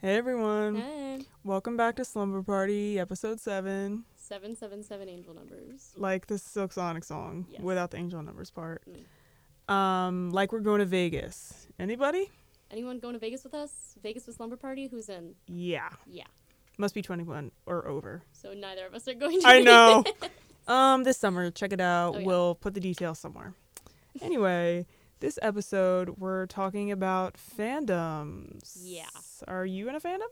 Hey everyone. Hey. Welcome back to Slumber Party, episode 7. 777 angel numbers. Like the Silk Sonic song Yes. without the angel numbers part. Mm. Um like we're going to Vegas. Anybody? Anyone going to Vegas with us? Vegas with Slumber Party? Who's in? Yeah. Yeah. Must be 21 or over. So neither of us are going to I know. um this summer, check it out. Oh, yeah. We'll put the details somewhere. Anyway, this episode we're talking about fandoms. Yeah. Are you in a fandom?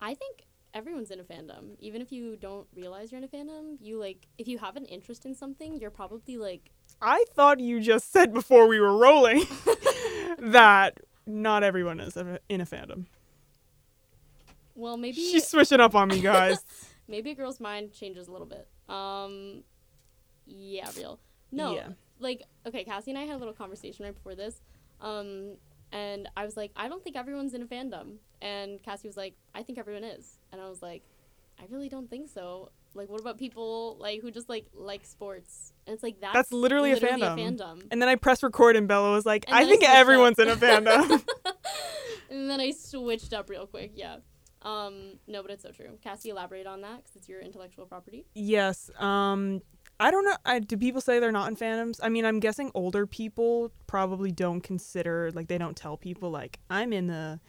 I think everyone's in a fandom. Even if you don't realize you're in a fandom, you like if you have an interest in something, you're probably like I thought you just said before we were rolling that not everyone is in a fandom. well maybe She's switching up on me, guys. maybe a girl's mind changes a little bit. Um yeah, real. No. Yeah. Like okay, Cassie and I had a little conversation right before this. Um and I was like, I don't think everyone's in a fandom. And Cassie was like, I think everyone is. And I was like, I really don't think so. Like what about people like who just like like sports? And it's like that's, That's literally a literally fandom. And then I pressed record, and Bella was like, And "I then I think up. everyone's in a fandom." and then I switched up real quick. Yeah. Um, no, but it's so true. Cassie, elaborate on that because it's your intellectual property. yes. Um, I don't know. I, do people say they're not in fandoms? I mean, I'm guessing older people probably don't consider like they don't tell people like I'm in the,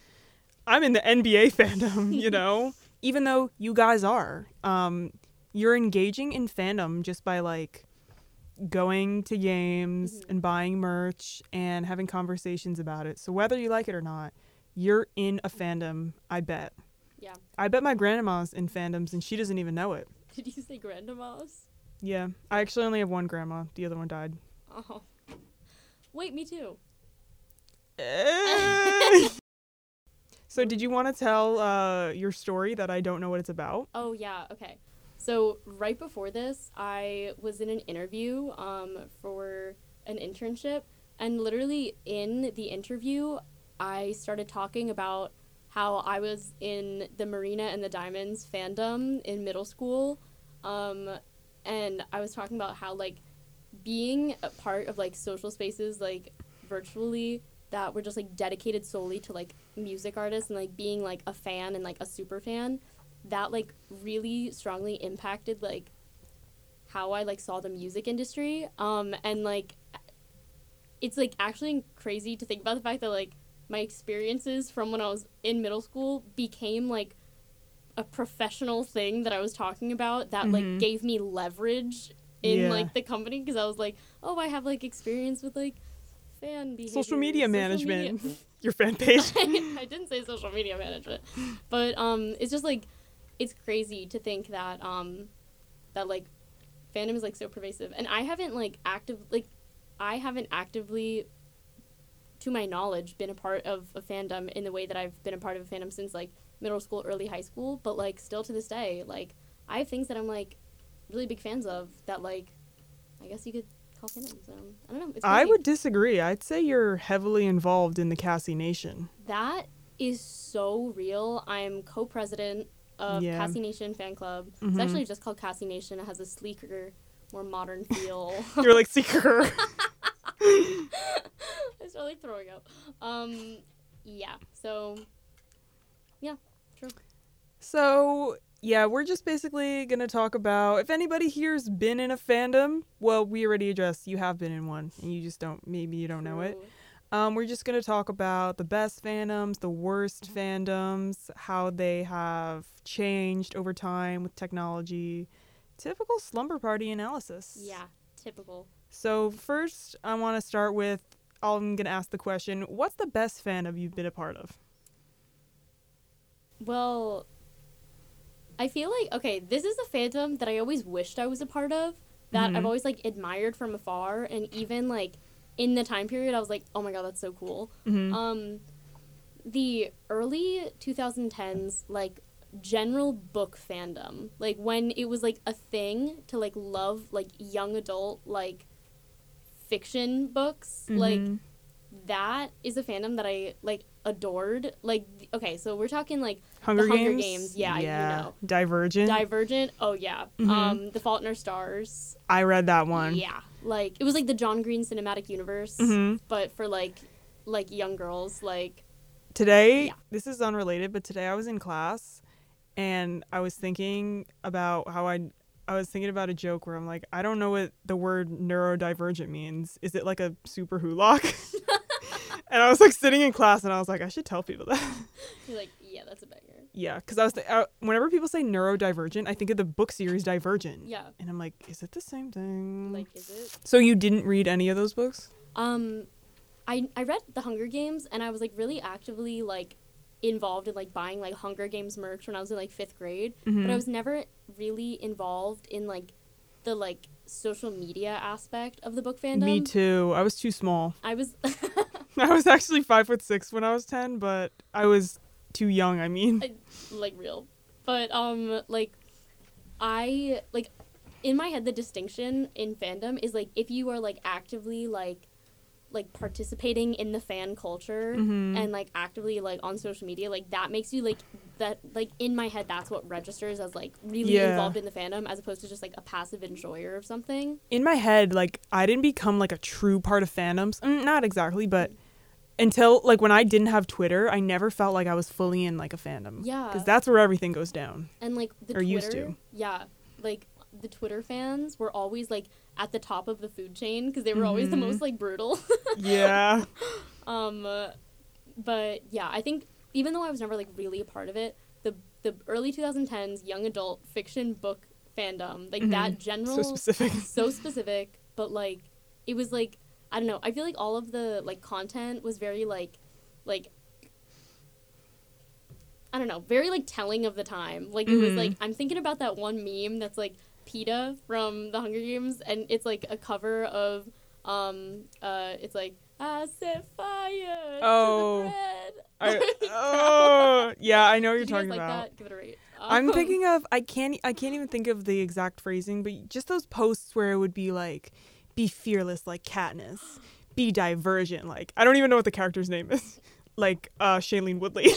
I'm in the NBA fandom. You know, even though you guys are. Um, you're engaging in fandom just by like going to games Mhm. and buying merch and having conversations about it. So whether you like it or not, you're in a fandom, I bet. Yeah. I bet my grandma's in fandoms and she doesn't even know it. Did you say grandmas? Yeah. I actually only have one grandma. The other one died. Oh. Wait, me too. so did you want to tell uh, your story that I don't know what it's about? Oh yeah, okay. So right before this, I was in an interview um, for an internship, and literally in the interview, I started talking about how I was in the Marina and the Diamonds fandom in middle school, um, and I was talking about how like being a part of like social spaces like virtually that were just like dedicated solely to like music artists and like being like a fan and like a super fan that like really strongly impacted like how I like saw the music industry. Um and like it's like actually crazy to think about the fact that like my experiences from when I was in middle school became like a professional thing that I was talking about that Mhm. like gave me leverage in Yeah. like the company because I was like, "Oh, I have like experience with like fan behavior, Social media management. media." Your fan page. I didn't say social media management, but um, it's just like it's crazy to think that um, that like fandom is like so pervasive, and I haven't like active like I haven't actively, to my knowledge, been a part of a fandom in the way that I've been a part of a fandom since like middle school, early high school. But like still to this day, like I have things that I'm like really big fans of that like I guess you could call. Um, I don't know. It's I would disagree. I'd say you're heavily involved in the Cassie Nation. That is so real. I'm co-president of Yeah. Cassie Nation fan club. Mhm. It's actually just called Cassie Nation. It has a sleeker, more modern feel. You're like seeker. I start like throwing up. Um, yeah. So, yeah, true. So, yeah, we're just basically going to talk about if anybody here's been in a fandom, well, we already addressed you have been in one and you just don't, maybe you don't know it. Um, we're just going to talk about the best fandoms, the worst fandoms, how they have changed over time with technology. Typical slumber party analysis. Yeah, typical. So, first, I want to start with I'm going to ask the question what's the best fandom you've been a part of? Well, I feel like okay, this is a fandom that I always wished I was a part of. That I've Mhm. always like admired from afar, and even like in the time period, I was like, oh my god, that's so cool. Mhm. Um, the early 2010s, like general book fandom, like when it was like a thing to like love like young adult like fiction books, like Mhm. that is a fandom that I like adored. Like, okay, so we're talking like Hunger, Hunger Games? Games, yeah, you know. Divergent. Divergent. Oh yeah. Mhm. Um, The Fault in Our Stars. I read that one. Yeah, like it was like the John Green cinematic universe, Mhm. but for like like young girls. Like Today, Yeah. this is unrelated, but today I was in class and I was thinking about how I I was thinking about a joke where I'm like, I don't know what the word neurodivergent means. Is it like a super hulock? and I was like sitting in class and I was like, I should tell people that. You're like, yeah, that's a banger. yeah, because I was th- uh, whenever people say neurodivergent, I think of the book series Divergent. Yeah. And I'm like, is it the same thing? Like, is it? so you didn't read any of those books? Um, I I read The Hunger Games and I was like really actively like involved in like buying like Hunger Games merch when I was in like fifth grade, but Mhm. I was never really involved in like the like social media aspect of the book fandom. Me too. I was too small. I was I was actually five foot six when I was ten, but I was too young. I mean, like real, but um like I like in my head the distinction in fandom is like if you are like actively like like participating in the fan culture Mhm. and like actively like on social media like that makes you like that like in my head that's what registers as like really Yeah. involved in the fandom as opposed to just like a passive enjoyer of something in my head, like I didn't become like a true part of fandoms. Mm, not exactly, but until like when I didn't have Twitter, I never felt like I was fully in like a fandom. Yeah. because that's where everything goes down. and like the Or Twitter, used to. yeah like the Twitter fans were always like at the top of the food chain because they were always the Mhm. most like brutal yeah, Um, uh, but yeah, I think even though I was never like really a part of it, the the early 2010s young adult fiction book fandom, like that Mhm. general, so specific. so specific, but like it was like I don't know. I feel like all of the like content was very like like I don't know, very like telling of the time. Like it was Mhm. like I'm thinking about that one meme that's like Peeta from the Hunger Games and it's like a cover of um uh it's like I set fire Oh. to the bread. I, Like, oh, yeah, I know what you're talking like about. that? Give it a rate. I'm Um, thinking of I can't I can't even think of the exact phrasing, but just those posts where it would be like, "Be fearless like Katniss," "Be divergent like I don't even know what the character's name is, like uh Shailene Woodley,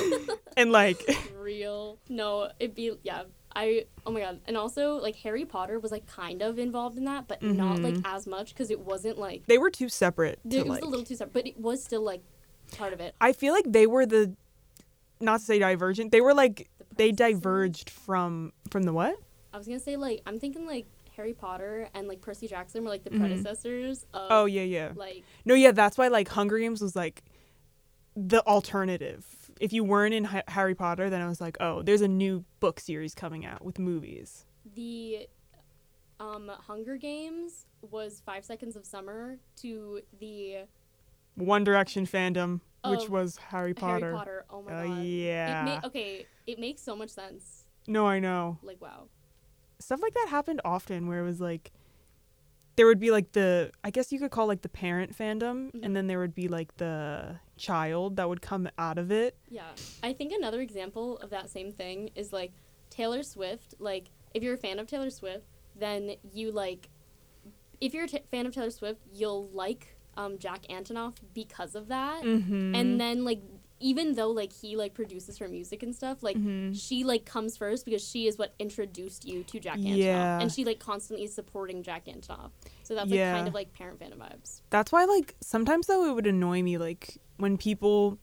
and like real. No, it'd be yeah. I oh my god, and also like Harry Potter was like kind of involved in that, but not like as much because it wasn't like they were too separate. it To, was like, a little too separate, but it was still like part of it. I feel like they were the, not to say divergent, they were like The they diverged from from the what? I was gonna say like I'm thinking like Harry Potter and like Percy Jackson were like the Mhm. predecessors of Oh yeah, yeah. like No, yeah, that's why like Hunger Games was like the alternative. If you weren't in Ha- Harry Potter, then I was like, oh, there's a new book series coming out with movies. the um Hunger Games was Five Seconds of Summer to the One Direction fandom, which was Harry Potter. Harry Potter. Oh my Oh god. It yeah. ma- okay, it makes so much sense. no, I know. Like wow. Stuff like that happened often where it was like there would be like the I guess you could call like the parent fandom Mhm. and then there would be like the child that would come out of it. Yeah. I think another example of that same thing is like Taylor Swift. Like, if you're a fan of Taylor Swift, then you like, if you're a t- fan of Taylor Swift, you'll like um, Jack Antonoff because of that. Mm-hmm. And then, like, even though, like, he, like, produces her music and stuff, like, Mhm. she, like, comes first because she is what introduced you to Jack Antonoff. Yeah. And she, like, constantly is supporting Jack Antonoff. So that's, like, Yeah. kind of, like, parent fandom vibes. That's why like sometimes though it would annoy me like when people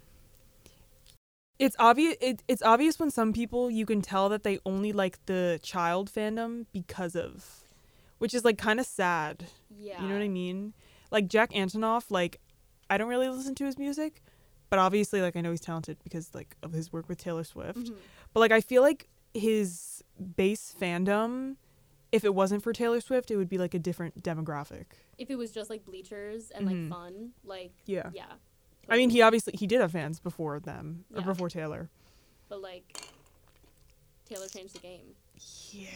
it's obvious it, it's obvious when some people you can tell that they only like the child fandom because of which is like kind of sad. Yeah. You know what I mean? Like Jack Antonoff like I don't really listen to his music, but obviously like I know he's talented because like of his work with Taylor Swift. Mhm. But like I feel like his base fandom if it wasn't for Taylor Swift, it would be like a different demographic. If it was just, like, bleachers and, Mhm. like, fun, like, Yeah. yeah. I mean, he obviously he did have fans before them or before Taylor. But like Taylor changed the game. Yeah.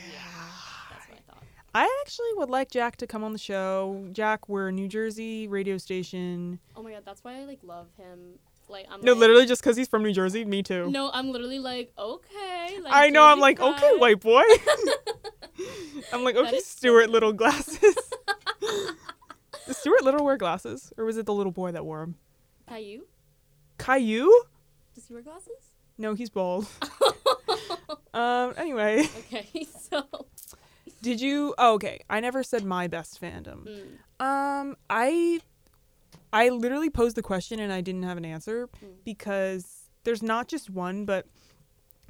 That's what I thought. I actually would like Jack to come on the show. Jack, we're a New Jersey radio station. Oh my god, that's why I like love him. Like I'm No, like, literally just because he's from New Jersey. Me too. No, I'm literally like, okay. Like, I know. I'm like, okay, white boy. I'm like, okay, is so Little glasses. Does Stuart Little wear glasses, or was it the little boy that wore them? Caillou? Caillou? Does he wear glasses? No, he's bald. um. Anyway, okay, so did you? Oh, okay. I never said my best fandom. mm, Um, I I literally posed the question and I didn't have an answer Mm. because there's not just one, but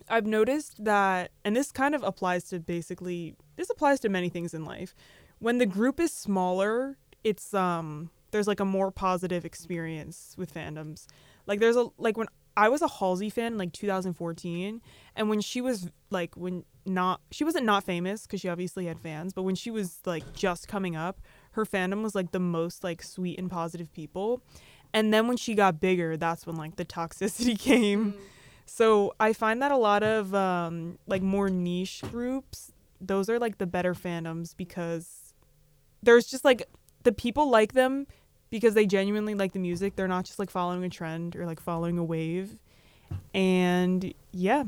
I've noticed that, and this kind of applies to basically, this applies to many things in life. When the group is smaller, it's, um, there's like a more positive experience with fandoms. Like there's a, like when I was a Halsey fan in like 2014, and when she was like, when not, she wasn't not famous because she obviously had fans, but when she was like just coming up, her fandom was like the most like sweet and positive people. And then when she got bigger, that's when like the toxicity came. Mm. So I find that a lot of um, like more niche groups, those are like the better fandoms because there's just like the people like them because they genuinely like the music. They're not just like following a trend or like following a wave. And yeah,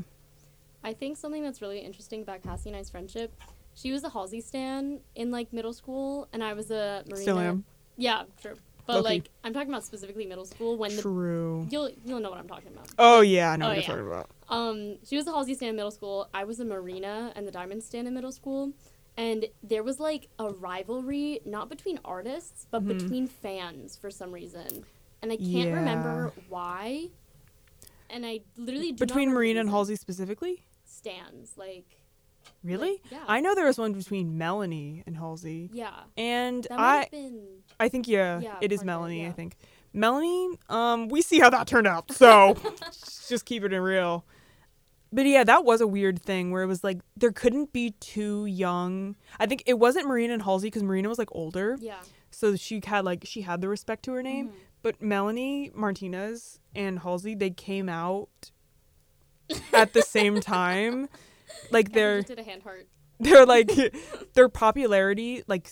I think something that's really interesting about Cassie and I's friendship. She was a Halsey stan in like middle school, and I was a Marina. still am. Yeah, true. But like, I'm talking about specifically middle school when the True. you'll you'll know what I'm talking about. Oh yeah, I know Oh, what you're talking about. Um, she was a Halsey stan in middle school. I was a Marina and the Diamond stan in middle school, and there was like a rivalry not between artists but Mhm. between fans for some reason, and I can't remember why. And I literally do Between Marina and. Halsey specifically? stands like Really? yeah I know there was one between Melanie and Halsey. yeah And I been I think yeah, Yeah, it is part of it, Melanie, I think. Melanie, um, we see how that turned out. So just keep it in real. But yeah, that was a weird thing where it was like there couldn't be too young. I think it wasn't Marina and Halsey because Marina was like older, yeah so she had like she had the respect to her name. Mhm. But Melanie Martinez and Halsey, they came out at the same time. Like they're did a hand heart. they're like their popularity like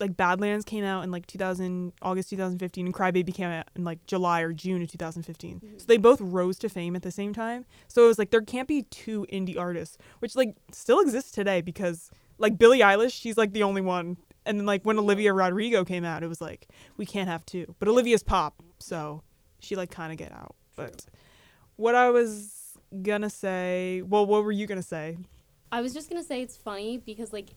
like badlands came out in like 2000 august 2015 and crybaby came out in like july or june of 2015 Mhm. so they both rose to fame at the same time. So it was like there can't be two indie artists which like still exists today because like billie eilish she's like the only one. And then like when olivia rodrigo came out it was like we can't have two. But olivia's pop so she like kind of get out. But what i was gonna say well what were you gonna say I was just gonna say it's funny because like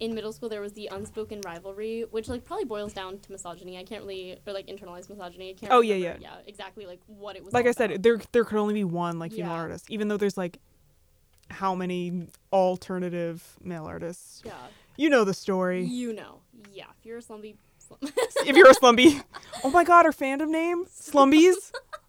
in middle school there was the unspoken rivalry, which like probably boils down to misogyny. I can't really or like internalized misogyny. I can't. Oh, yeah, yeah, yeah, exactly like what it was. like I said, about. there there could only be one like female Yeah. artist, even though there's like how many alternative male artists. yeah, You know the story. you know, yeah. If you're a slumby, slum- if you're a slumby, oh my god, our fandom name Slumbies.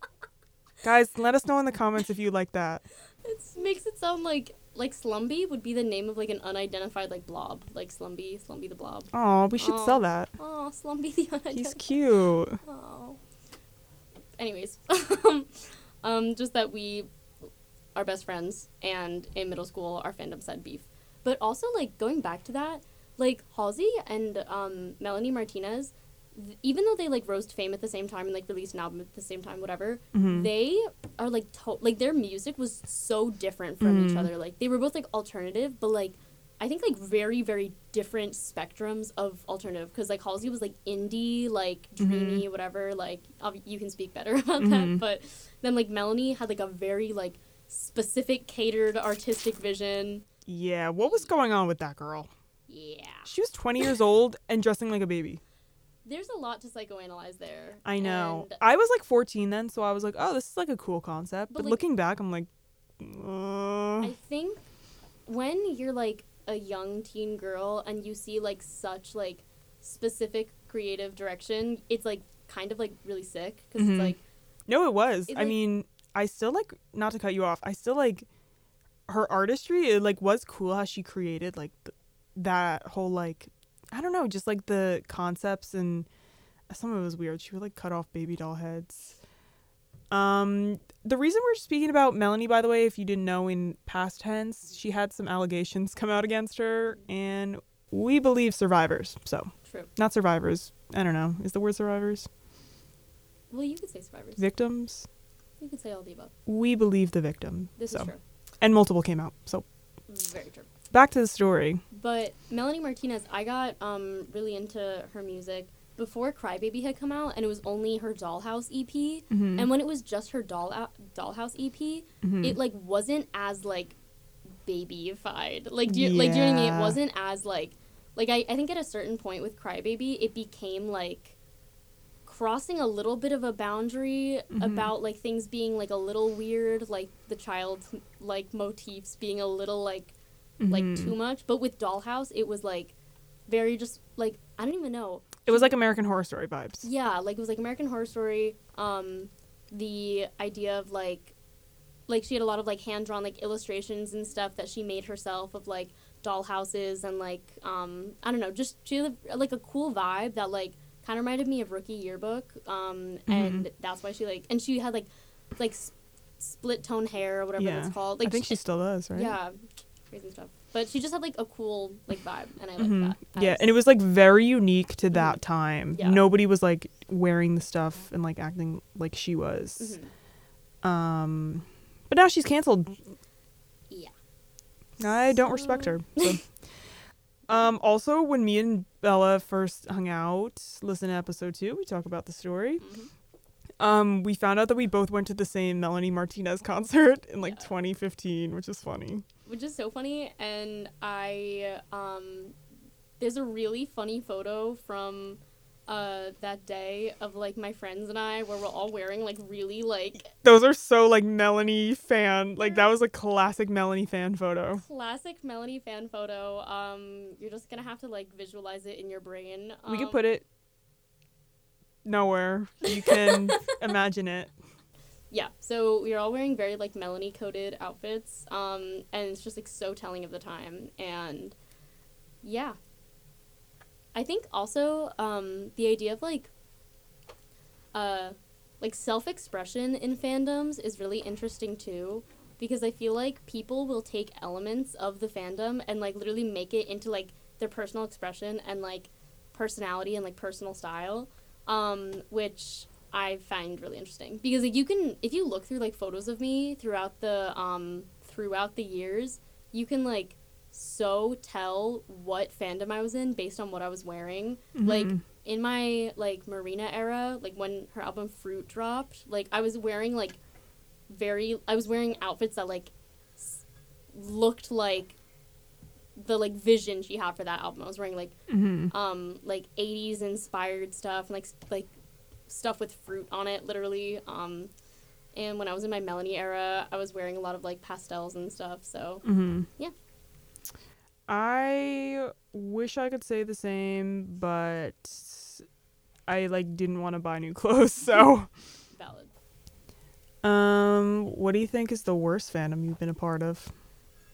Guys, let us know in the comments if you like that. it makes it sound like like Slumby would be the name of like an unidentified like blob, like Slumby, Slumby the blob. Oh, we should Aw. sell that. Oh, Slumby the unidentified. He's cute. Oh. Anyways, um, just that we are best friends, and in middle school our fandoms had beef. But also, like going back to that, like Halsey and um, Melanie Martinez, th- even though they like rose to fame at the same time and like released an album at the same time, whatever, Mhm. they are like to- like their music was so different from each Mhm. other. Like they were both like alternative, but like I think like very very different spectrums of alternative because like Halsey was like indie, like dreamy, whatever. Like ob- you can speak better about that, but then like Melanie had like a very like specific catered artistic vision. Yeah, what was going on with that girl? Yeah, She was 20 years old and dressing like a baby. There's a lot to psychoanalyze there. I know. and I was like 14 then, so I was like, oh, this is like a cool concept. But, But, like- looking back, I'm like, uh, I think when you're like a young teen girl and you see like such like specific creative direction, it's like kind of like really sick because Mhm. it's like No, it was. I like- mean, I still like not to cut you off. I still like her artistry. It like was cool how she created like th- that whole like I don't know, just like the concepts and some of it was weird. She would like cut off baby doll heads. Um, the reason we're speaking about Melanie, by the way, if you didn't know, in past tense, she had some allegations come out against her, and we believe survivors. So true. not survivors. I don't know. Is the word survivors Well, you could say survivors. victims? You could say all the above. We believe the victim. This so. is true. and multiple came out. So Very true. Back to the story. But Melanie Martinez, I got um really into her music before Crybaby had come out, and it was only her Dollhouse EP. Mm-hmm. And when it was just her doll Dollhouse EP, Mhm. it like wasn't as like babyified. Like do you like do you know what I mean? It wasn't as like like I, I think at a certain point with Crybaby it became like crossing a little bit of a boundary Mhm. about like things being like a little weird, like the child's like motifs being a little like like Mhm. too much. But with Dollhouse, it was like very just like I don't even know. It was like American Horror Story vibes. Yeah, like it was like American Horror Story. Um, the idea of like, like she had a lot of like hand drawn like illustrations and stuff that she made herself of like dollhouses and like um I don't know, just she had like a cool vibe that like kind of reminded me of Rookie Yearbook. Um, and that's why she like and she had like like split tone hair or whatever Yeah. that's called. Like I think she- she still does, right? yeah, crazy stuff. But she just had like a cool like vibe, and I like Mhm. that. Yeah, and it was like very unique to that time. Yeah. Nobody was like wearing the stuff and like acting like she was. Mhm. Um, but now she's canceled. Yeah. I don't respect her. so. um, also, when me and Bella first hung out, listen to episode two, we talk about the story. Mhm. Um, we found out that we both went to the same Melanie Martinez concert in like Yeah. 2015, which is funny. Which is so funny and i um there's a really funny photo from uh that day of like my friends and i where we're all wearing like really like Those are so like Melanie fan. Like that was a classic Melanie fan photo. classic melanie fan photo um you're just gonna have to like visualize it in your brain we could Um, put it nowhere. You can imagine it. Yeah so we are all wearing very like melanie coded outfits um and it's just like so telling of the time and yeah. I think also um the idea of like uh like self-expression in fandoms is really interesting too because i feel like people will take elements of the fandom and like literally make it into like their personal expression and like personality and like personal style um which I find really interesting because like you can if you look through like photos of me throughout the um throughout the years, you can like so tell what fandom I was in based on what I was wearing. Like Mhm. in my like Marina era, like when her album Fruit dropped, like I was wearing like very I was wearing outfits that like s- looked like the like vision she had for that album. I was wearing like Mhm. um like 80s inspired stuff and like like stuff with fruit on it literally um and when I was in my Melanie era, I was wearing a lot of like pastels and stuff. So Mhm. Yeah. I wish I could say the same, but I like didn't want to buy new clothes. So, valid. um, what do you think is the worst fandom you've been a part of?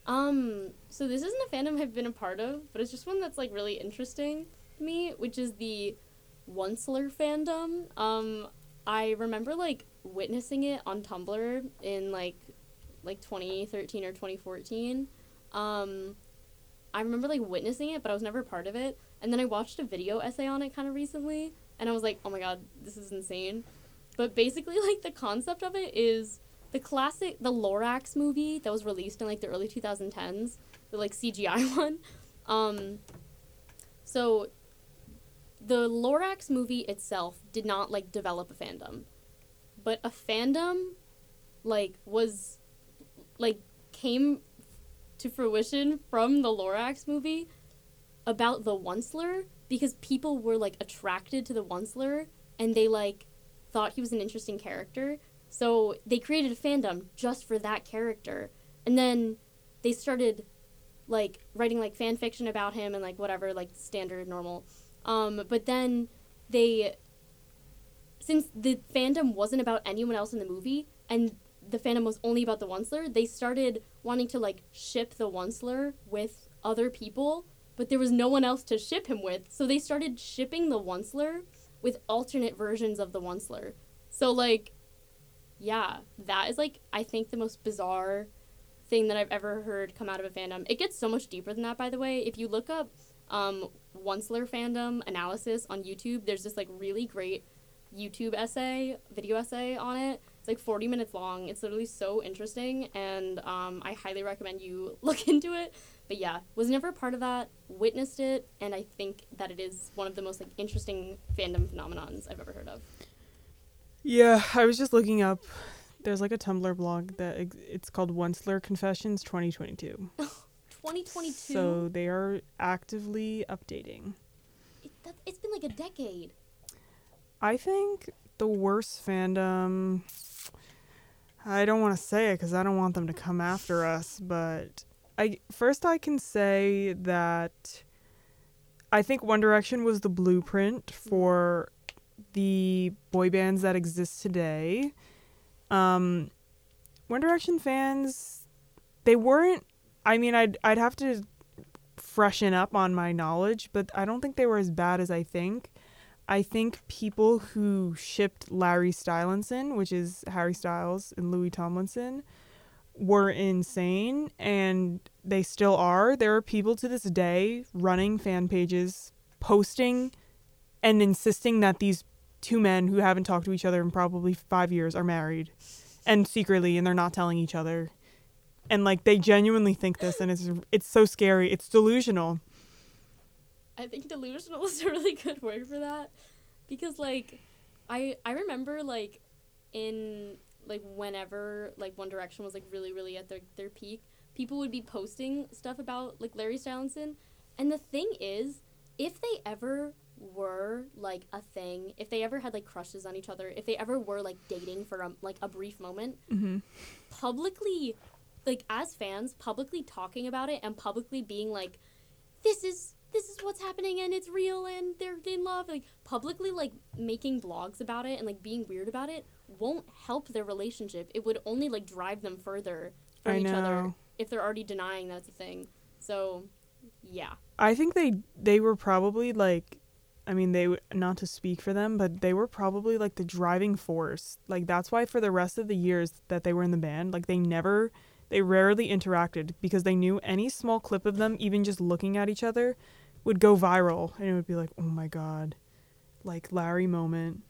Um, so this isn't a fandom I've been a part of, but it's just one that's like really interesting to me, which is the Onceler fandom. Um, I remember like witnessing it on Tumblr in like like 2013 or 2014. Um, I remember like witnessing it, but I was never part of it. And then I watched a video essay on it kind of recently, and I was like, oh my god, this is insane. But basically, like the concept of it is the classic the Lorax movie that was released in like the early 2010s, the like CGI one. Um, so the Lorax movie itself did not like develop a fandom, but a fandom like was like came to fruition from the Lorax movie about the Onceler because people were like attracted to the Onceler and they like thought he was an interesting character. So they created a fandom just for that character. And then they started like writing like fan fiction about him and like whatever, like standard normal. Um, but then they since the fandom wasn't about anyone else in the movie and the fandom was only about the Onceler, they started wanting to like ship the Onceler with other people, but there was no one else to ship him with. So they started shipping the Onceler with alternate versions of the Onceler. So like yeah, that is like I think the most bizarre thing that I've ever heard come out of a fandom. It gets so much deeper than that by the way. If you look up um Onceler fandom analysis on YouTube, there's this like really great YouTube essay, video essay on it. It's like 40 minutes long. It's literally so interesting and um, I highly recommend you look into it. But yeah, was never a part of that, witnessed it, and I think that it is one of the most like interesting fandom phenomenons I've ever heard of. Yeah, I was just looking up. There's like a Tumblr blog that it's called Onceler Confessions 2022. 2022. So they are actively updating. it, that, it's been like a decade. I think the worst fandom. I don't want to say it because I don't want them to come after us, but I first I can say that I think One Direction was the blueprint for the boy bands that exist today. Um, One Direction fans, they weren't. I mean, I'd I'd have to freshen up on my knowledge, but I don't think they were as bad as I think. I think people who shipped Larry Stylinson, which is Harry Styles and Louis Tomlinson, were insane and they still are. There are people to this day running fan pages, posting and insisting that these two men who haven't talked to each other in probably five years are married and secretly and they're not telling each other. And like they genuinely think this and it's it's so scary. It's delusional. I think delusional is a really good word for that because like I I remember like in like whenever like One Direction was like really really at their their peak, people would be posting stuff about like Larry Stylinson, and the thing is, if they ever were like a thing, if they ever had like crushes on each other, if they ever were like dating for a, like a brief moment, Mm-hmm. publicly like as fans publicly talking about it and publicly being like this is this is what's happening and it's real and they're in love like publicly like making blogs about it and like being weird about it won't help their relationship. It would only like drive them further from I each other if they're already denying that it's a thing. So yeah. I think they they were probably like I mean they not to speak for them, but they were probably like the driving force. Like that's why for the rest of the years that they were in the band, like they never they rarely interacted because they knew any small clip of them even just looking at each other would go viral and it would be like, "Oh my god." Like Larry moment.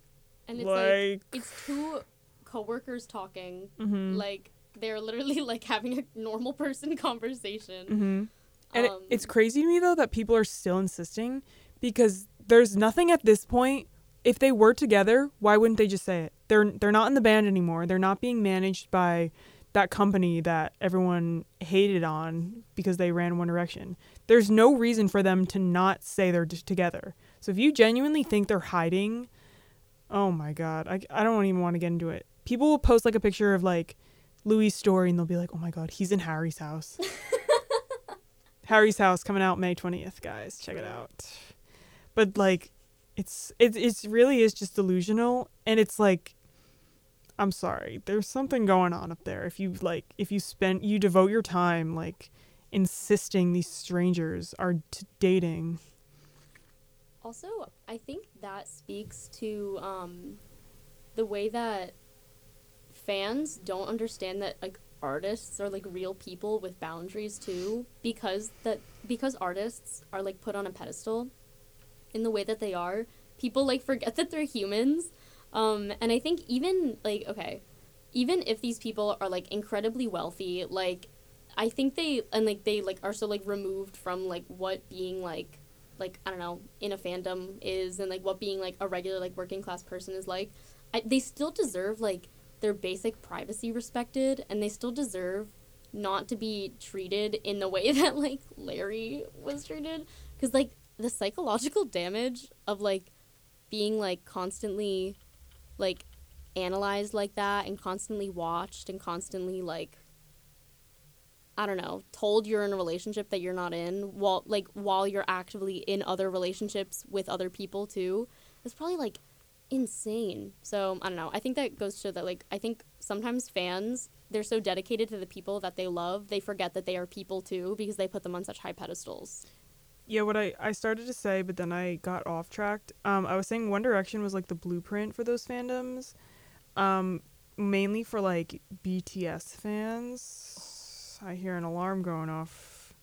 and it's like, it's two coworkers talking mhm. like they're literally like having a normal person conversation Mhm. And it, Um, it's crazy to me though that people are still insisting because there's nothing at this point. If they were together, why wouldn't they just say it? They're they're not in the band anymore. They're not being managed by that company that everyone hated on because they ran One Direction. There's no reason for them to not say they're together. So if you genuinely think they're hiding, oh my god, I I don't even want to get into it. People will post like a picture of like Louis' story and they'll be like, "Oh my god, he's in Harry's house." Harry's House coming out May 20th, guys. Check it out. But like it's it it's really is just delusional and it's like I'm sorry. There's something going on up there. If you like if you spend you devote your time like insisting these strangers are t- dating. Also, I think that speaks to um, the way that fans don't understand that like artists are like real people with boundaries too because that because artists are like put on a pedestal in the way that they are people like forget that they're humans um and i think even like okay even if these people are like incredibly wealthy like i think they and like they like are so like removed from like what being like like I don't know in a fandom is and like what being like a regular like working class person is like. I, they still deserve like their basic privacy respected, and they still deserve not to be treated in the way that like Larry was treated. Because like the psychological damage of like being like constantly like analyzed like that and constantly watched and constantly like I don't know, told you're in a relationship that you're not in while like while you're actively in other relationships with other people too. It's probably like insane. So, I don't know. I think that goes to that like I think sometimes fans they're so dedicated to the people that they love, they forget that they are people too because they put them on such high pedestals. Yeah, what I, I started to say, but then I got off tracked. Um, I was saying One Direction was like the blueprint for those fandoms, um, mainly for like BTS fans. I hear an alarm going off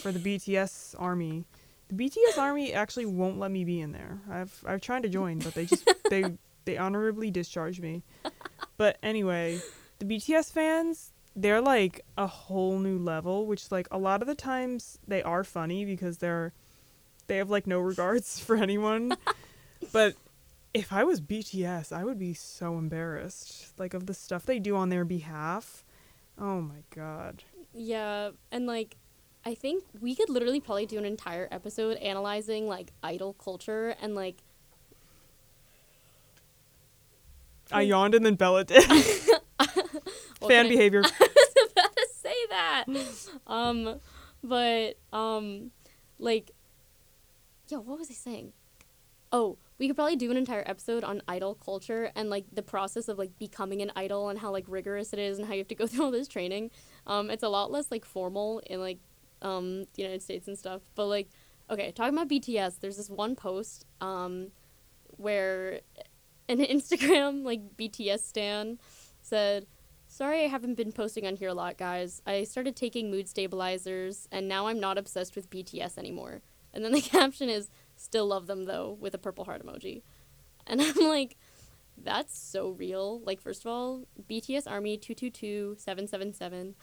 for the BTS army. The BTS army actually won't let me be in there. I've I've tried to join, but they just they they honorably discharged me. But anyway, the BTS fans they're like a whole new level, which like a lot of the times they are funny because they're they have like no regards for anyone. but if I was BTS, I would be so embarrassed like of the stuff they do on their behalf. Oh my god. Yeah, and like I think we could literally probably do an entire episode analyzing like idol culture and like I mm. yawned and then Bella did. Fan behavior. I was about to say that. Um, but um, like, yo, what was I saying? Oh, we could probably do an entire episode on idol culture and like the process of like becoming an idol and how like rigorous it is and how you have to go through all this training. Um, it's a lot less like formal in like um the United States and stuff. But like, okay, talking about BTS, there's this one post um where an Instagram like BTS stan said. Sorry, I haven't been posting on here a lot, guys. I started taking mood stabilizers, and now I'm not obsessed with BTS anymore. And then the caption is, still love them though, with a purple heart emoji. And I'm like, that's so real. Like, first of all, BTS Army 222 777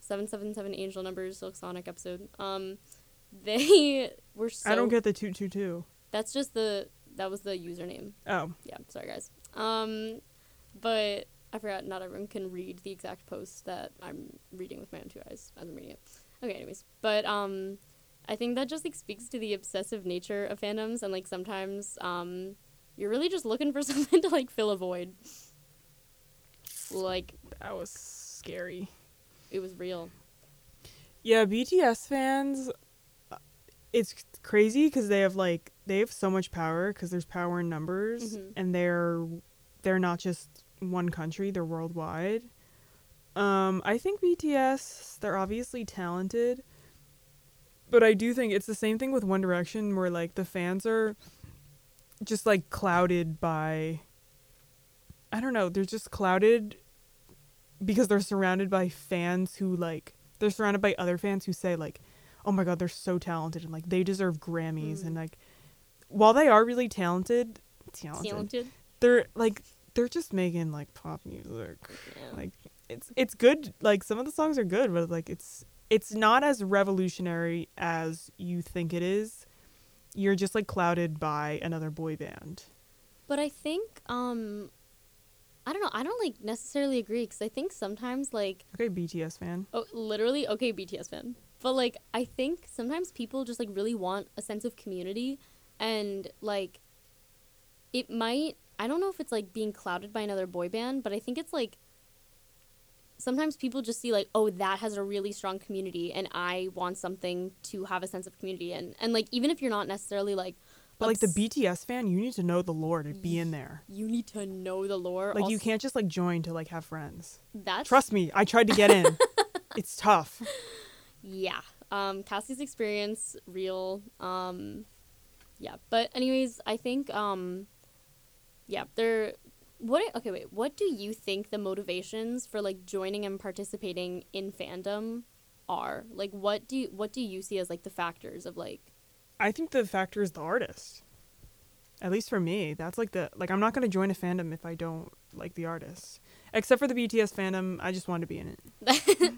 777 angel numbers, Silk Sonic episode. Um, they were so. I don't get the two two two. That's just the. That was the username Oh, yeah sorry guys um but i forgot not everyone can read the exact post that i'm reading with my own two eyes as i'm reading it okay anyways but um i think that just like speaks to the obsessive nature of fandoms and like sometimes um you're really just looking for something to like fill a void like that was scary. it was real Yeah, BTS fans. uh, It's crazy because they have like they have so much power because there's power in numbers, Mhm. and they're they're not just one country; they're worldwide. Um, I think BTS they're obviously talented, but I do think it's the same thing with One Direction, where like the fans are just like clouded by. I don't know. They're just clouded because they're surrounded by fans who like they're surrounded by other fans who say like oh my god they're so talented and like they deserve grammys Mm. and like while they are really talented talented, talented they're like they're just making like pop music yeah. like it's it's good like some of the songs are good but like it's it's not as revolutionary as you think it is you're just like clouded by another boy band but i think um i don't know i don't like necessarily agree because i think sometimes like okay bts fan Oh, literally, okay, BTS fan. But like, I think sometimes people just like really want a sense of community, and like, it might. I don't know if it's like being clouded by another boy band, but I think it's like sometimes people just see like, oh, that has a really strong community, and I want something to have a sense of community, and and like even if you're not necessarily like, but like the bts fan you need to know the lore to be in there you need to know the lore. like you can't just like join to like have friends That's Trust me, I tried to get in. it's tough. yeah um cassie's experience real um yeah but anyways i think um yeah there what okay wait what do you think the motivations for like joining and participating in fandom are like what do you, what do you see as like the factors of like I think the factor is the artist. At least for me, that's like the like I'm not gonna join a fandom if I don't like the artist. Except for the BTS fandom, I just wanted to be in it.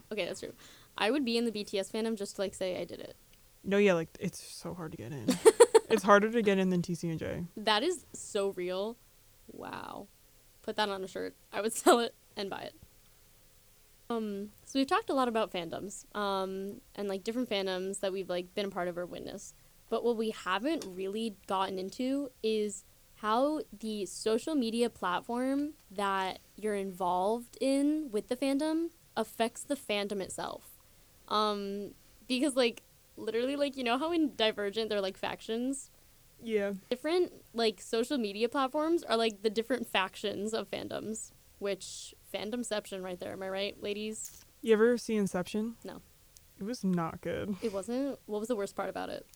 okay that's true i would be in the bts fandom just to like say i did it No, yeah, like it's so hard to get in. it's harder to get in than TCNJ. that is so real wow. Put that on a shirt. I would sell it and buy it. Um so we've talked a lot about fandoms um and like different fandoms that we've like been a part of or witnessed. But what we haven't really gotten into is how the social media platform that you're involved in with the fandom affects the fandom itself. Um because like literally like you know how in divergent they're like factions Yeah. different like social media platforms are like the different factions of fandoms which fandomception right there am i right ladies You ever see Inception? No. It was not good. it wasn't what was the worst part about it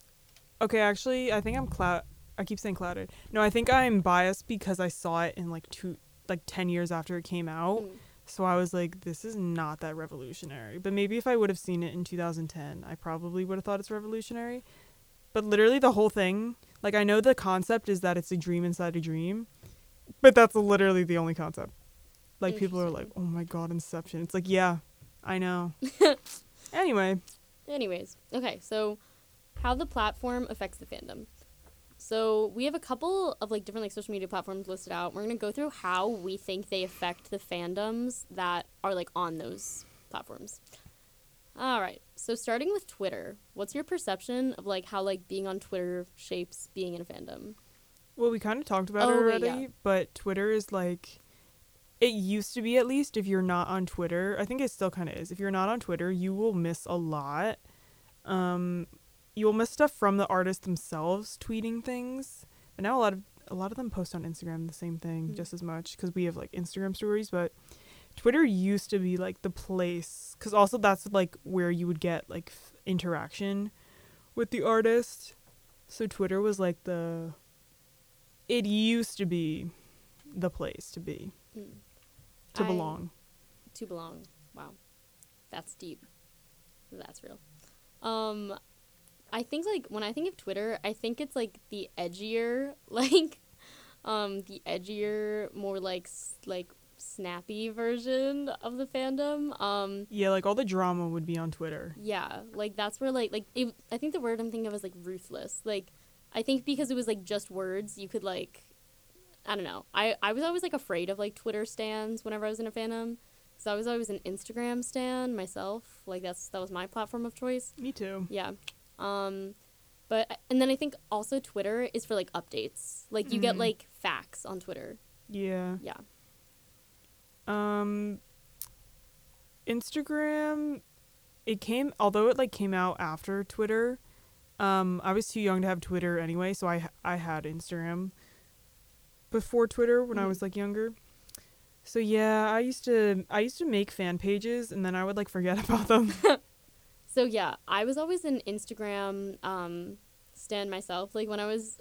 Okay, actually, I think I'm cloud. I keep saying clouded. No, I think I'm biased because I saw it in like two, like ten years after it came out. Mm. So I was like, this is not that revolutionary. But maybe if I would have seen it in 2010, I probably would have thought it's revolutionary. But literally, the whole thing, like, I know the concept is that it's a dream inside a dream, but that's literally the only concept. Like, people are like, oh my god, Inception. It's like, yeah, I know. anyway, anyways okay so how the platform affects the fandom so we have a couple of like different like social media platforms listed out we're going to go through how we think they affect the fandoms that are like on those platforms all right so starting with twitter what's your perception of like how like being on twitter shapes being in a fandom Well, we kind of talked about it Oh, already, wait, yeah. but Twitter is like it used to be at least if you're not on Twitter. I think it still kind of is. If you're not on Twitter, you will miss a lot. Um you'll miss stuff from the artists themselves tweeting things. But now a lot of a lot of them post on Instagram the same thing Mm. just as much cuz we have like Instagram stories, but Twitter used to be like the place cuz also that's like where you would get like f- interaction with the artist. So Twitter was like the it used to be the place to be Mm. to I- belong. To belong. Wow. That's deep. That's real. Um I think like when I think of Twitter, I think it's like the edgier like um the edgier more like s- like snappy version of the fandom. Um Yeah, like all the drama would be on Twitter. yeah, like that's where like like it, I think the word I'm thinking of is like ruthless. Like I think because it was like just words, you could like I don't know. I I was always like afraid of like Twitter stands whenever I was in a fandom because I was always an Instagram stan myself. Like that's that was my platform of choice. Me too. Yeah. Um but and then I think also Twitter is for like updates. Like you get Mhm. like facts on Twitter. Yeah. Yeah. Um Instagram it came although it like came out after Twitter. Um I was too young to have Twitter anyway, so I I had Instagram before Twitter when I Mhm. was like younger. So yeah, I used to I used to make fan pages and then I would like forget about them. So yeah, I was always an Instagram um, stan myself. Like when I was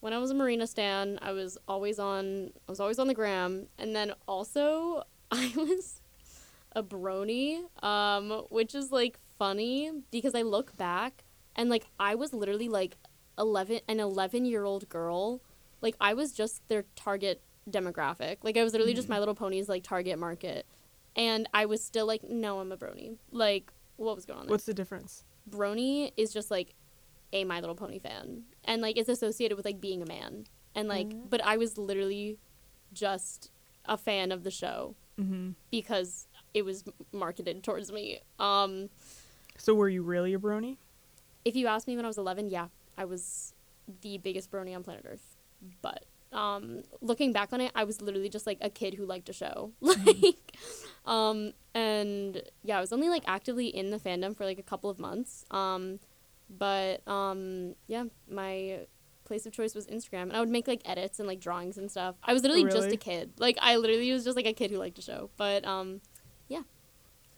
when I was a Marina stan, I was always on I was always on the gram, and then also I was a brony, um, which is like funny because I look back and like I was literally like eleven an eleven year old girl. Like I was just their target demographic. Like I was literally just Mhm. My Little Pony's like target market. And I was still like, no, I'm a brony. Like, what was going on there? What's the difference? Brony is just like a My Little Pony fan, and like it's associated with like being a man, and like, Mhm. but I was literally just a fan of the show Mhm. because it was marketed towards me. Um, So were you really a brony? if you asked me when I was 11, yeah, I was the biggest brony on planet Earth. But um, looking back on it, I was literally just like a kid who liked a show. like, um, and yeah, I was only like actively in the fandom for like a couple of months. Um, but um, yeah, my place of choice was Instagram, and I would make like edits and like drawings and stuff. I was literally just a kid. Like, I literally was just like a kid who liked a show. But um,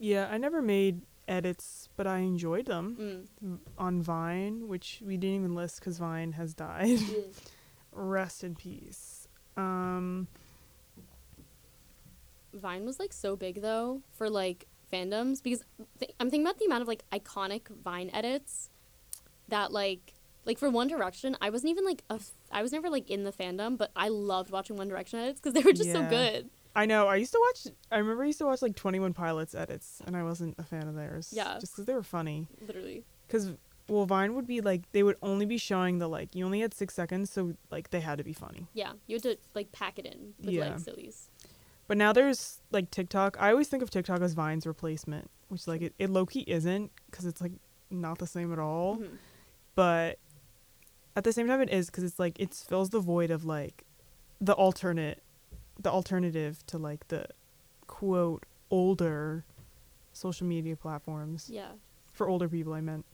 Yeah, I never made edits, but I enjoyed them. mm. on Vine, which we didn't even list because Vine has died. Rest in peace. Um, Vine was like so big though for like fandoms because th- I'm thinking about the amount of like iconic Vine edits that like like for One Direction I wasn't even like a f- I was never like in the fandom but I loved watching One Direction edits because they were just so good. I know. I used to watch. I remember I used to watch like Twenty One Pilots edits, and I wasn't a fan of theirs. Yeah. just because they were funny. Literally. Because well, Vine would be like they would only be showing the like you only had six seconds, so like they had to be funny. Yeah, you had to like pack it in with Yeah. like sillies. But now there's like TikTok. I always think of TikTok as Vine's replacement, which like it, it low key isn't because it's like not the same at all. Mhm. But at the same time it is because it's like it fills the void of like the alternate the alternative to like the quote older social media platforms Yeah. for older people i meant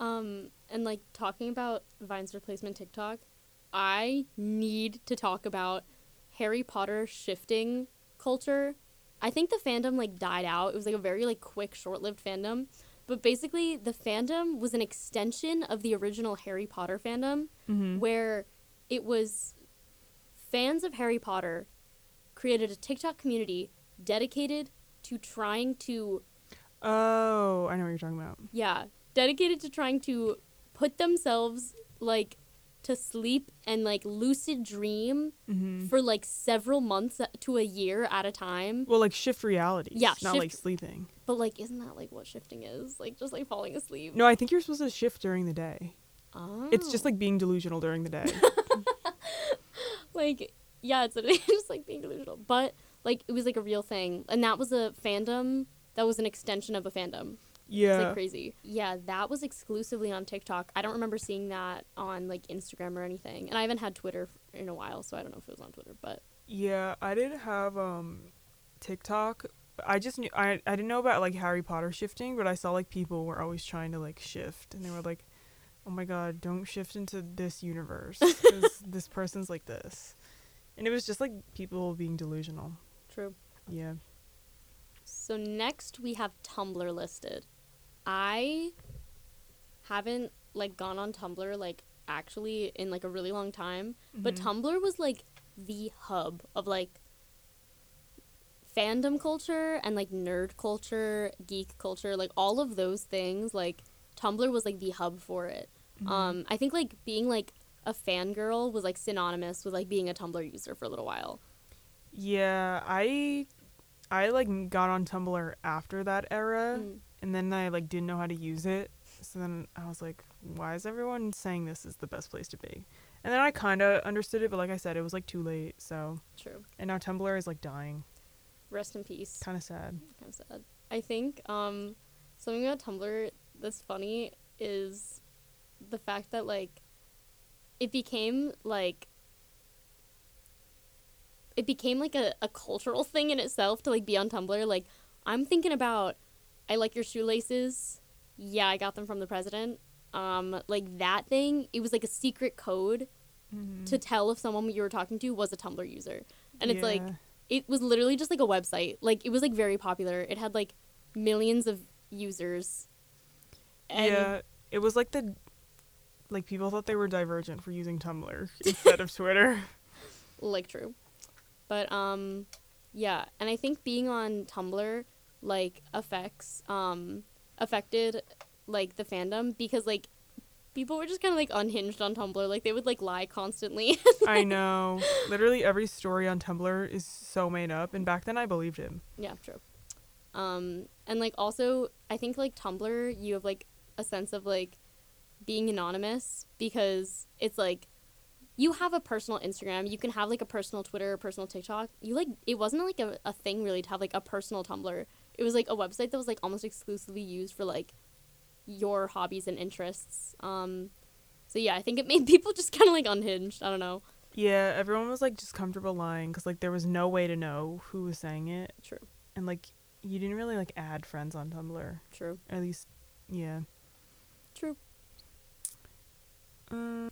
Um, and like talking about Vine's replacement TikTok, I need to talk about Harry Potter shifting culture. I think the fandom like died out. It was like a very like quick, short-lived fandom. But basically, the fandom was an extension of the original Harry Potter fandom, mm-hmm. where it was fans of Harry Potter created a TikTok community dedicated to trying to oh i know what you're talking about yeah, dedicated to trying to put themselves like to sleep and like lucid dream mm-hmm. for like several months to a year at a time. well like shift realities Yeah, not shift- like sleeping But like, isn't that like what shifting is? Like just like falling asleep. no i think you're supposed to shift during the day Oh. it's just like being delusional during the day like yeah, it's just like being delusional. But like it was like a real thing, and that was a fandom that was an extension of a fandom. It's Yeah. like crazy. Yeah, that was exclusively on TikTok. I don't remember seeing that on like Instagram or anything. And I haven't had Twitter in a while, so I don't know if it was on Twitter, but Yeah, I didn't have um TikTok. I just knew I I didn't know about like Harry Potter shifting, but I saw like people were always trying to like shift, and they were like, "Oh my god, don't shift into this universe because this person's like this," and it was just like people being delusional. true. Yeah. So next we have Tumblr listed. I haven't like gone on Tumblr like actually in like a really long time, but Mhm. Tumblr was like the hub of like fandom culture and like nerd culture, geek culture, like all of those things, like Tumblr was like the hub for it. Mhm. Um I think like being like a fangirl was like synonymous with like being a Tumblr user for a little while. Yeah, I I like got on Tumblr after that era, Mm. And then I like didn't know how to use it. So then I was like, why is everyone saying this is the best place to be? And then I kind of understood it, but like I said, it was like too late. So True. and now Tumblr is like dying. Rest in peace. Kind of sad. kind of sad. I think um, something about Tumblr that's funny is the fact that like it became like it became like a, a cultural thing in itself to like be on Tumblr. Like I'm thinking about I like your shoelaces. Yeah, I got them from the president. Um, like that thing, it was like a secret code Mhm. to tell if someone you were talking to was a Tumblr user. And it's like it was literally just like a website. Like it was like very popular. It had like millions of users. And yeah, it was like the like people thought they were divergent for using Tumblr instead of Twitter. like true. But um yeah, and I think being on Tumblr like affects um affected like the fandom because like people were just kind of like unhinged on Tumblr. Like they would like lie constantly. I know. Literally every story on Tumblr is so made up, and back then I believed him. Yeah, true. Um, and like also, I think like Tumblr, you have like a sense of like being anonymous because it's like you have a personal Instagram, you can have like a personal Twitter, a personal TikTok. You like it wasn't like a, a thing really to have like a personal Tumblr. It was like a website that was like almost exclusively used for like your hobbies and interests. Um, so yeah, I think it made people just kind of like unhinged. I don't know. Yeah, everyone was like just comfortable lying because like there was no way to know who was saying it, True, and like you didn't really like add friends on Tumblr. true, At least, yeah. true. Um,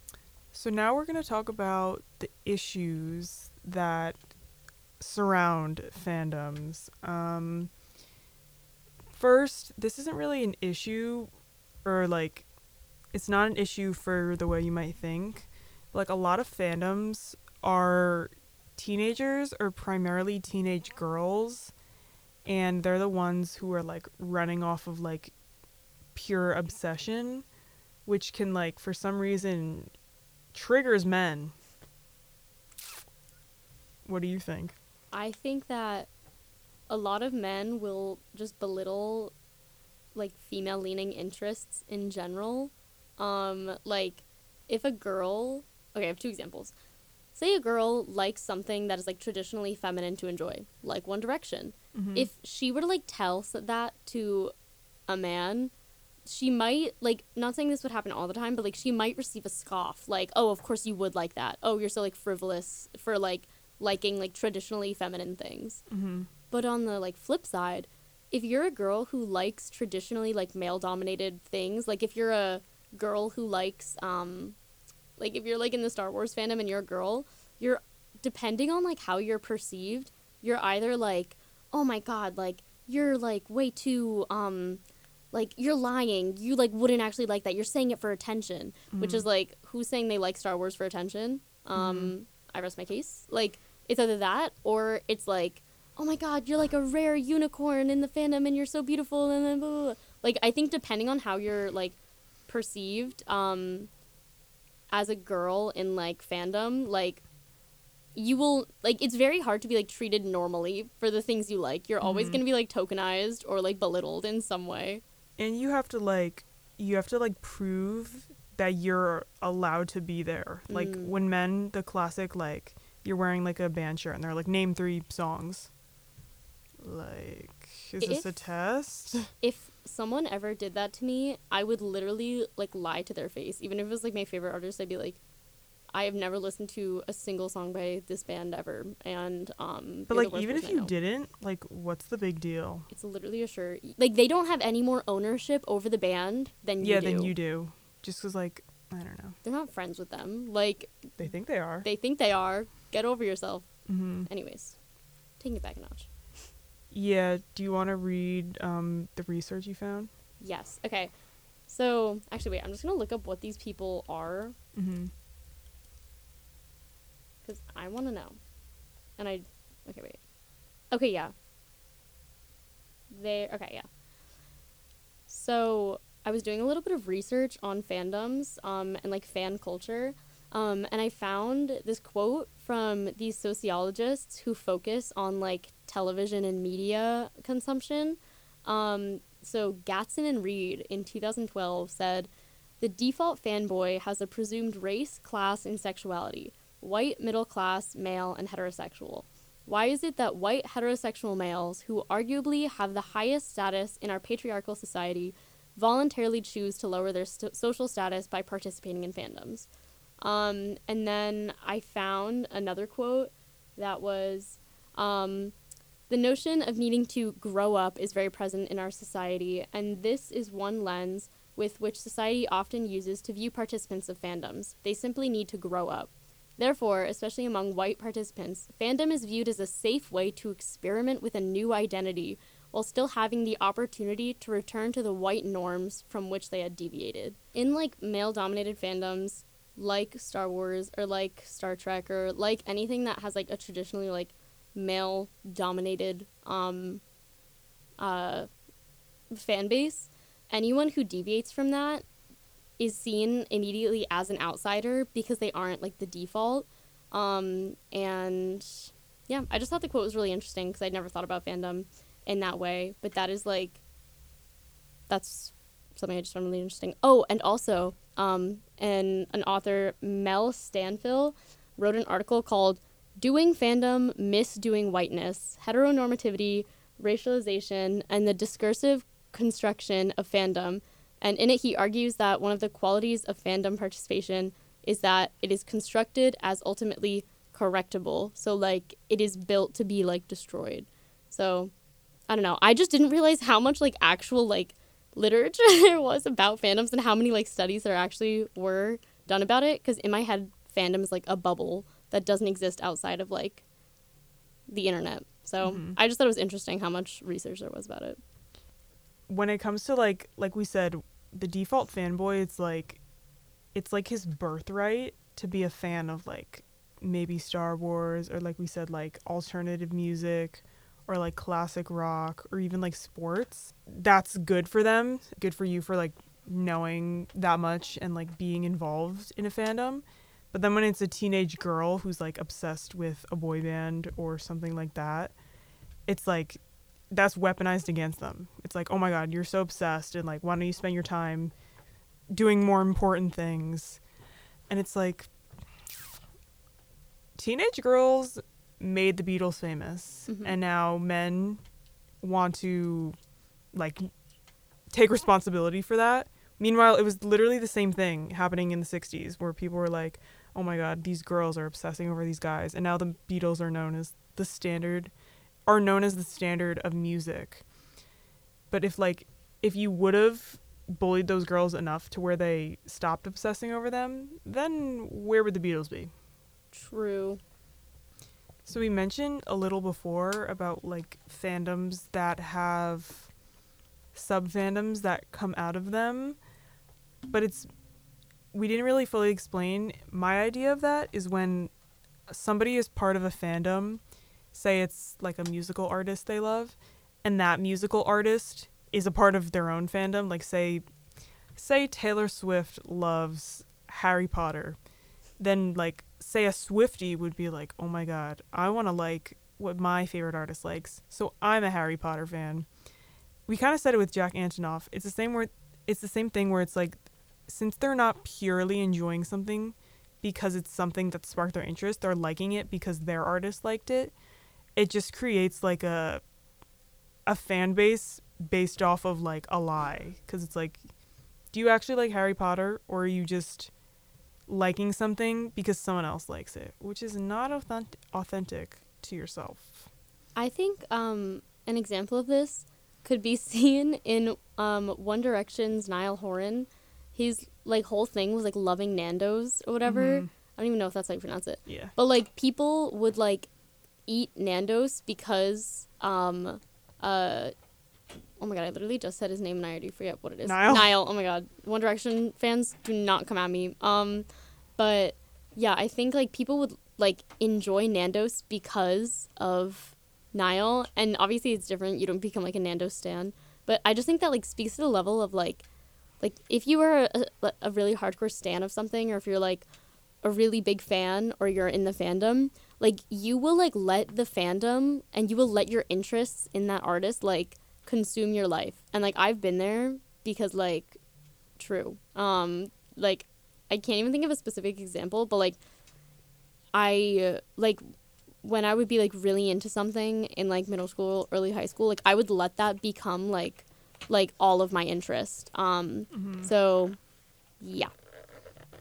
so now we're gonna talk about the issues that surround fandoms. Um, first, this isn't really an issue, or like, it's not an issue for the way you might think. Like a lot of fandoms are teenagers or primarily teenage girls, and they're the ones who are like running off of like pure obsession which can like for some reason triggers men. What do you think? I think that a lot of men will just belittle like female leaning interests in general. Um like if a girl, okay, I have two examples. Say a girl likes something that is like traditionally feminine to enjoy, like One Direction. Mm-hmm. If she were to like tell that to a man, she might like not saying this would happen all the time, but like she might receive a scoff, like, "Oh, of course you would like that. Oh, you're so like frivolous for like liking like traditionally feminine things." mm-hmm. But on the like flip side, if you're a girl who likes traditionally like male dominated things, like if you're a girl who likes um like if you're like in the Star Wars fandom and you're a girl, you're depending on like how you're perceived, you're either like, "Oh my god, like you're like way too um like you're lying. You like wouldn't actually like that. You're saying it for attention." Which is like who's saying they like Star Wars for attention? Um I rest my case. Like it's either that or it's like oh my god, you're like a rare unicorn in the fandom and you're so beautiful and then blah, blah, blah. like I think depending on how you're like perceived um as a girl in like fandom, like you will like it's very hard to be like treated normally for the things you like. You're always Mhm. going to be like tokenized or like belittled in some way. and you have to like you have to like prove that you're allowed to be there. Like Mm. when men, the classic like you're wearing like a band shirt and they're like name three songs. Like is this a test? If someone ever did that to me, I would literally like lie to their face. Even if it was like my favorite artist, I'd be like, I have never listened to a single song by this band ever, and um. But like even if you didn't, like what's the big deal? it's literally a shirt. Like they don't have any more ownership over the band than you yeah, do. then you do. Just cuz like I don't know. They're not friends with them. Like They think they are. they think they are. Get over yourself. hmm Anyways, taking it back a notch. Yeah, do you want to read um the research you found? Yes. Okay. So actually, wait. I'm just gonna look up what these people are Mhm. because I want to know. And I, okay, wait. Okay, yeah. They okay, yeah. So I was doing a little bit of research on fandoms, um, and like fan culture, um, and I found this quote from these sociologists who focus on like television and media consumption. Um, so Gatson and Reid in 2012 said, "The default fanboy has a presumed race, class, and sexuality: white, middle class, male, and heterosexual." Why is it that white heterosexual males, who arguably have the highest status in our patriarchal society, voluntarily choose to lower their st- social status by participating in fandoms? Um, and then I found another quote that was um, The notion of needing to grow up is very present in our society, and this is one lens with which society often uses to view participants of fandoms. They simply need to grow up. Therefore, especially among white participants, fandom is viewed as a safe way to experiment with a new identity while still having the opportunity to return to the white norms from which they had deviated. In like male dominated fandoms, like Star Wars or like Star Trek or like anything that has like a traditionally like male dominated um uh fan base, anyone who deviates from that is seen immediately as an outsider because they aren't like the default. Um, and yeah, I just thought the quote was really interesting because I'd never thought about fandom in that way. But that is like, that's something I just found really interesting. Oh, and also, um, and an author, Mel Stanfill, wrote an article called Doing Fandom, Misdoing Whiteness, Heteronormativity, Racialization, and the Discursive Construction of Fandom. And in it, he argues that one of the qualities of fandom participation is that it is constructed as ultimately correctable. So, like, it is built to be, like, destroyed. So, I don't know. I just didn't realize how much, like, actual, like, literature there was about fandoms and how many, like, studies there actually were done about it. Because in my head, fandom is, like, a bubble that doesn't exist outside of, like, the internet. So, Mhm. I just thought it was interesting how much research there was about it. when it comes to like like we said the default fanboy it's like it's like his birthright to be a fan of like maybe Star Wars or like we said like alternative music or like classic rock or even like sports that's good for them good for you for like knowing that much and like being involved in a fandom but then when it's a teenage girl who's like obsessed with a boy band or something like that it's like that's weaponized against them. It's like, oh my god, you're so obsessed, and like, why don't you spend your time doing more important things? And it's like, teenage girls made the Beatles famous, Mhm. and now men want to like take responsibility for that. Meanwhile, it was literally the same thing happening in the 60s where people were like, oh my god, these girls are obsessing over these guys. And now the Beatles are known as the standard, are known as the standard of music. But if, like, if you would have bullied those girls enough to where they stopped obsessing over them, then where would the Beatles be? True. So we mentioned a little before about like fandoms that have sub fandoms that come out of them, but it's we didn't really fully explain. My idea of that is when somebody is part of a fandom, say it's like a musical artist they love, and that musical artist is a part of their own fandom, like say say Taylor Swift loves Harry Potter, then like say a Swifty would be like, "Oh my god, I want to like what my favorite artist likes." So I'm a Harry Potter fan. We kind of said it with Jack Antonoff. It's the same where it's the same thing where it's like since they're not purely enjoying something because it's something that sparked their interest, they're liking it because their artist liked it. It just creates like a a fan base based off of like a lie because it's like do you actually like harry potter or are you just liking something because someone else likes it which is not authentic authentic to yourself I think um, an example of this could be seen in um, One Direction's Niall Horan. His like whole thing was like loving Nando's or whatever. Mhm. I don't even know if that's how you pronounce it. yeah But like people would like eat Nando's because um uh oh my god, I literally just said his name and I already forget what it is. Niall? Niall. Oh my god. One Direction fans do not come at me. Um but yeah, I think like people would like enjoy Nando's because of Niall and obviously it's different. You don't become like a Nando's stan. But I just think that like speaks to the level of like like if you are a, a really hardcore stan of something or if you're like a really big fan or you're in the fandom, like you will like let the fandom and you will let your interests in that artist like consume your life. And like I've been there because like true. Um like I can't even think of a specific example, but like I like when I would be like really into something in like middle school, early high school, like I would let that become like like all of my interest. Um Mhm. so yeah.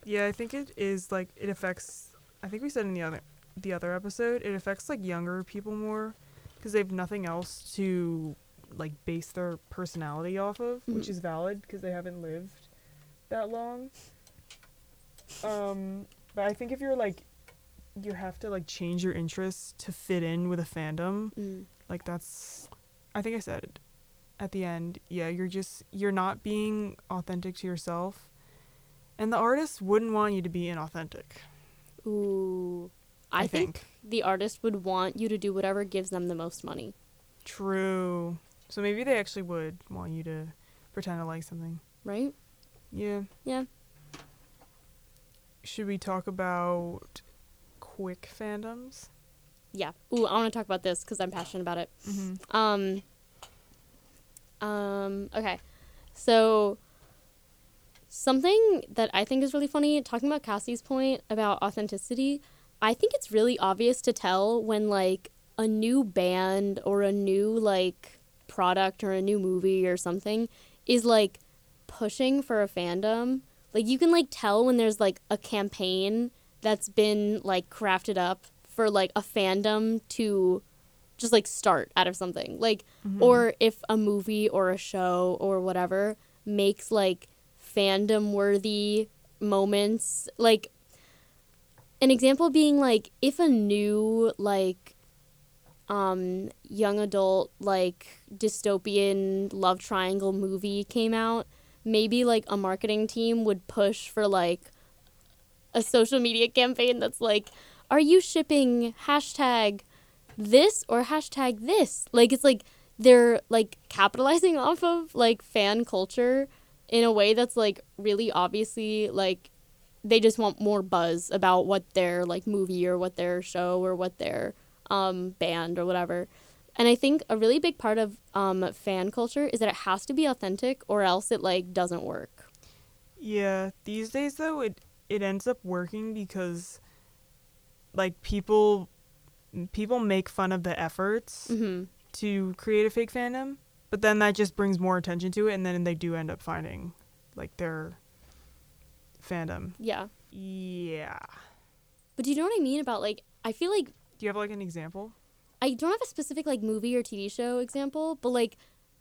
Yeah, I think it is like it affects. I think we said in the other the other episode, it affects like younger people more because they have nothing else to like base their personality off of, which Mhm. is valid because they haven't lived that long. Um, but I think if you're like, you have to like change your interests to fit in with a fandom. Mm. Like that's, I think I said it at the end. Yeah, you're just you're not being authentic to yourself, and the artist wouldn't want you to be inauthentic. Ooh. I, I, think, think. the artist would want you to do whatever gives them the most money. True. So maybe they actually would want you to pretend to like something. Right? Yeah. Yeah. Should we talk about quick fandoms? Yeah. Ooh, I want to talk about this because I'm passionate about it. Mm-hmm. Um. Um. Okay. So. Something that I think is really funny, talking about Cassie's point about authenticity, I think it's really obvious to tell when like a new band or a new like product or a new movie or something is like pushing for a fandom. Like you can like tell when there's like a campaign that's been like crafted up for like a fandom to just like start out of something. Like Mm-hmm. or if a movie or a show or whatever makes like fandom worthy moments like an example being like if a new like um young adult like dystopian love triangle movie came out maybe like a marketing team would push for like a social media campaign that's like are you shipping hashtag this or hashtag this? Like it's like they're like capitalizing off of like fan culture in a way that's like really obviously like they just want more buzz about what their like movie or what their show or what their um band or whatever and i think a really big part of um fan culture is that it has to be authentic or else it like doesn't work Yeah, these days though it it ends up working because like people people make fun of the efforts mm-hmm. to create a fake fandom, but then that just brings more attention to it and then they do end up finding like their fandom. yeah Yeah. but do you know what i mean about like i feel like Do you have like an example? I don't have a specific like movie or TV show example, but like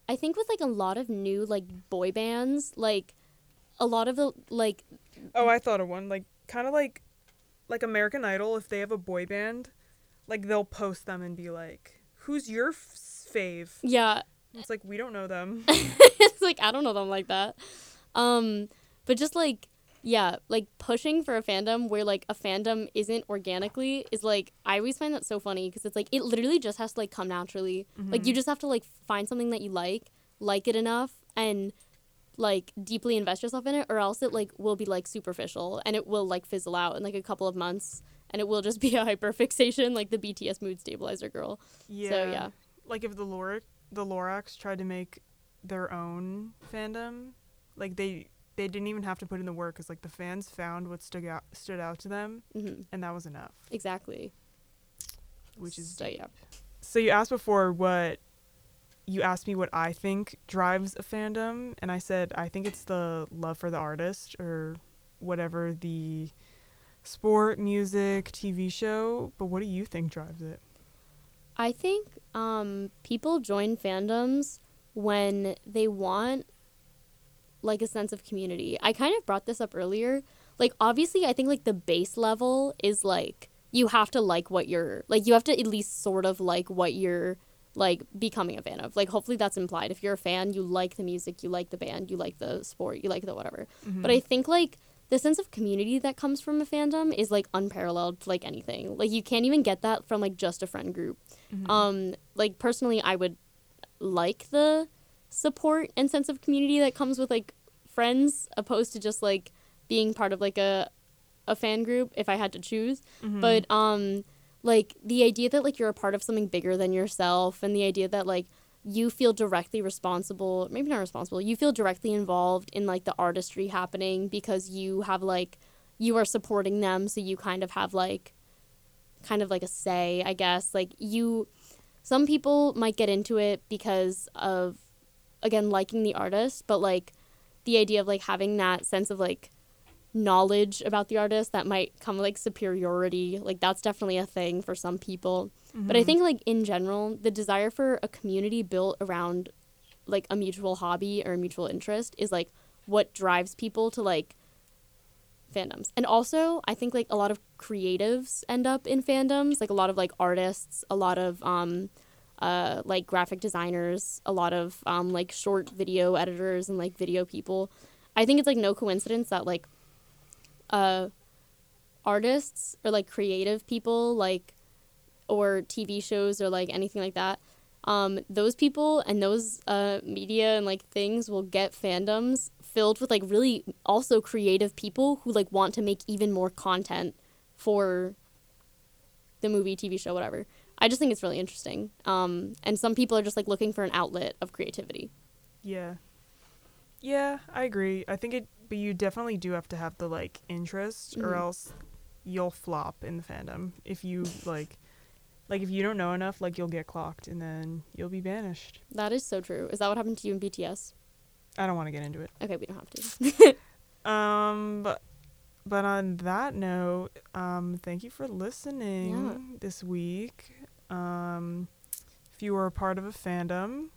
I think with like a lot of new like boy bands, like a lot of the like Oh, I thought of one. Like kind of like like American Idol if they have a boy band, like they'll post them and be like, "Who's your f- fave?" yeah, It's like we don't know them. it's like I don't know them like that. Um, but just like yeah, like pushing for a fandom where like a fandom isn't organically is like I always find that so funny because it's like it literally just has to like come naturally. Like you mm-hmm. just have to like find something that you like, like it enough, and like deeply invest yourself in it, or else it like will be like superficial and it will like fizzle out in like a couple of months. And it will just be a hyper fixation like the BTS mood stabilizer girl. Yeah. So yeah, Like if the Lorax the Lorax tried to make their own fandom, like they they didn't even have to put in the work because like the fans found what stood out stood out to them, hmm and that was enough. exactly. Which is so yeah. so you asked before what you asked me what I think drives a fandom, and I said I think it's the love for the artist or whatever the sport, music, TV show. But what do you think drives it? I think um, people join fandoms when they want like a sense of community. I kind of brought this up earlier. Like obviously I think like the base level is like you have to like what you're like you have to at least sort of like what you're like becoming a fan of. Like hopefully that's implied. If you're a fan, you like the music, you like the band, you like the sport, you like the whatever. Mm-hmm. But I think like the sense of community that comes from a fandom is like unparalleled to like anything. Like you can't even get that from like just a friend group. Mhm. Um like personally I would like the support and sense of community that comes with like friends opposed to just like being part of like a a fan group if I had to choose. Mhm. But um like the idea that like you're a part of something bigger than yourself and the idea that like you feel directly responsible, maybe not responsible, you feel directly involved in like the artistry happening because you have like you are supporting them so you kind of have like kind of like a say, I guess. Like you some people might get into it because of again liking the artist, but like the idea of like having that sense of like knowledge about the artist that might come like superiority like that's definitely a thing for some people but i Mhm. think like in general the desire for a community built around like a mutual hobby or a mutual interest is like what drives people to like fandoms and also i think like a lot of creatives end up in fandoms like a lot of like artists a lot of um uh like graphic designers a lot of um like short video editors and like video people. I think it's like no coincidence that like uh artists or like creative people like or TV shows or like anything like that um those people and those uh media and like things will get fandoms filled with like really also creative people who like want to make even more content for the movie TV show whatever I just think it's really interesting um and some people are just like looking for an outlet of creativity Yeah. Yeah, I agree. I think it, but you definitely do have to have the like interest, or Mhm. else you'll flop in the fandom. If you like, like if you don't know enough, like you'll get clocked, and then you'll be banished. that is so true is that what happened to you in BTS I don't want to get into it. okay we don't have to Um, but but on that note, um, thank you for listening Yeah. this week. Um, if you were a part of a fandom,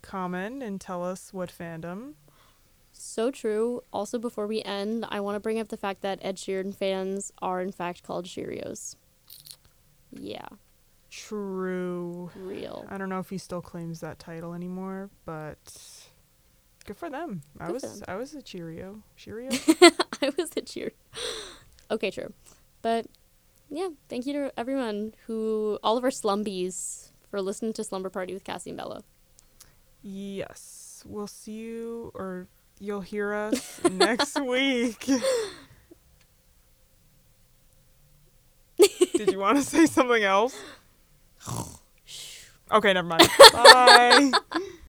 comment and tell us what fandom. So true. Also, before we end, I want to bring up the fact that Ed Sheeran fans are in fact called Cheerios. Yeah, True. real. I don't know if he still claims that title anymore, but good for them. I was them. I was a Cheerio. Cheerio. I was a cheer. Okay, true. But yeah, thank you to everyone who, all of our slumbies, for listening to Slumber Party with Cassie and Bella. yes. We'll see you or you'll hear us next week. Did you want to say something else? Okay, never mind. Bye.